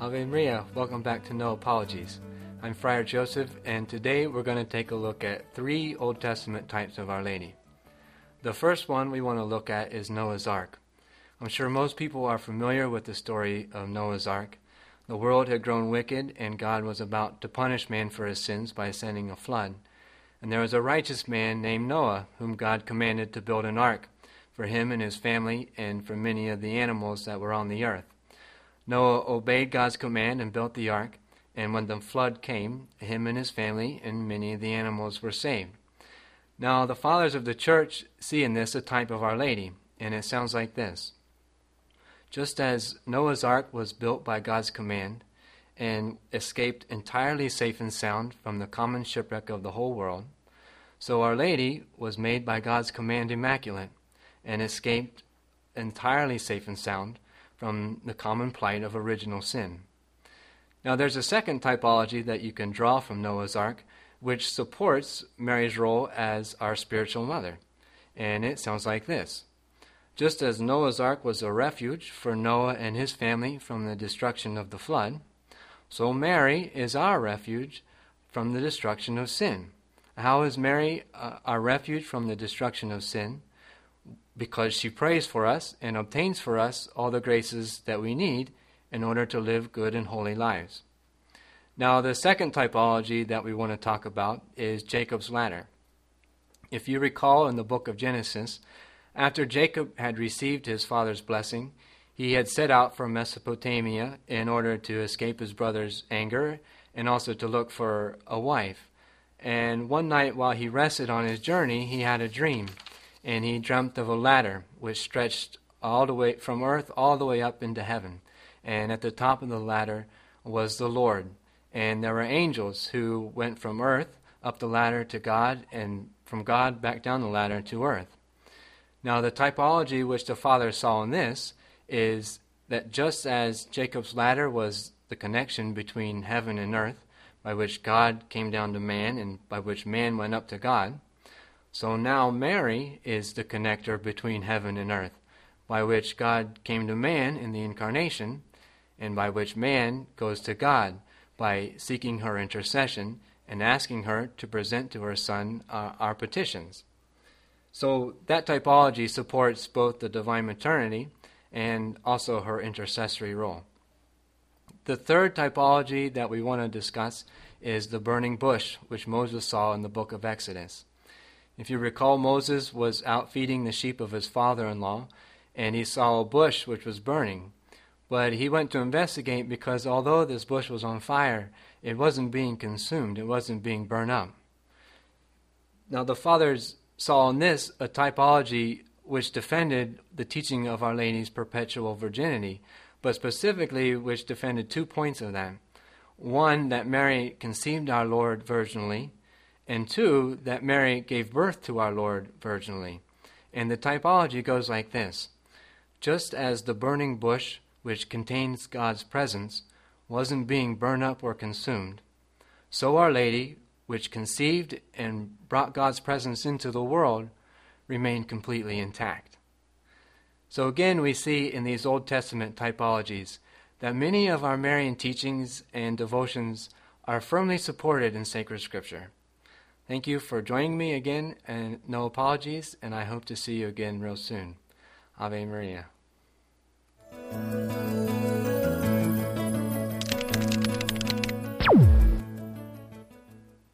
Ave Maria, welcome back to No Apologies. I'm Friar Joseph, and today we're going to take a look at three Old Testament types of Our Lady. The first one we want to look at is Noah's Ark. I'm sure most people are familiar with the story of Noah's Ark. The world had grown wicked, and God was about to punish man for his sins by sending a flood. And there was a righteous man named Noah, whom God commanded to build an ark for him and his family and for many of the animals that were on the earth. Noah obeyed God's command and built the ark, and when the flood came, him and his family and many of the animals were saved. Now, the fathers of the church see in this a type of Our Lady, and it sounds like this Just as Noah's ark was built by God's command and escaped entirely safe and sound from the common shipwreck of the whole world, so Our Lady was made by God's command immaculate and escaped entirely safe and sound from the common plight of original sin. Now, there's a second typology that you can draw from Noah's Ark, which supports Mary's role as our spiritual mother. And it sounds like this Just as Noah's Ark was a refuge for Noah and his family from the destruction of the flood, so Mary is our refuge from the destruction of sin. How is Mary uh, our refuge from the destruction of sin? Because she prays for us and obtains for us all the graces that we need in order to live good and holy lives. Now, the second typology that we want to talk about is Jacob's ladder. If you recall in the book of Genesis, after Jacob had received his father's blessing, he had set out for Mesopotamia in order to escape his brother's anger and also to look for a wife. And one night while he rested on his journey, he had a dream and he dreamt of a ladder which stretched all the way from earth all the way up into heaven. And at the top of the ladder was the Lord. And there were angels who went from earth up the ladder to God, and from God back down the ladder to earth. Now, the typology which the Father saw in this is that just as Jacob's ladder was the connection between heaven and earth, by which God came down to man and by which man went up to God, so now Mary is the connector between heaven and earth, by which God came to man in the incarnation, and by which man goes to God by seeking her intercession and asking her to present to her Son uh, our petitions. So that typology supports both the divine maternity and also her intercessory role. The third typology that we want to discuss is the burning bush, which Moses saw in the book of Exodus. If you recall, Moses was out feeding the sheep of his father in law, and he saw a bush which was burning. But he went to investigate because although this bush was on fire, it wasn't being consumed, it wasn't being burned up. Now, the fathers saw in this a typology which defended the teaching of Our Lady's perpetual virginity, but specifically which defended two points of that. One, that Mary conceived our Lord virginally, and two, that Mary gave birth to our Lord virginally. And the typology goes like this Just as the burning bush, which contains God's presence, wasn't being burned up or consumed, so Our Lady, which conceived and brought God's presence into the world, remained completely intact. So again, we see in these Old Testament typologies that many of our Marian teachings and devotions are firmly supported in sacred scripture. Thank you for joining me again, and no apologies, and I hope to see you again real soon. Ave Maria.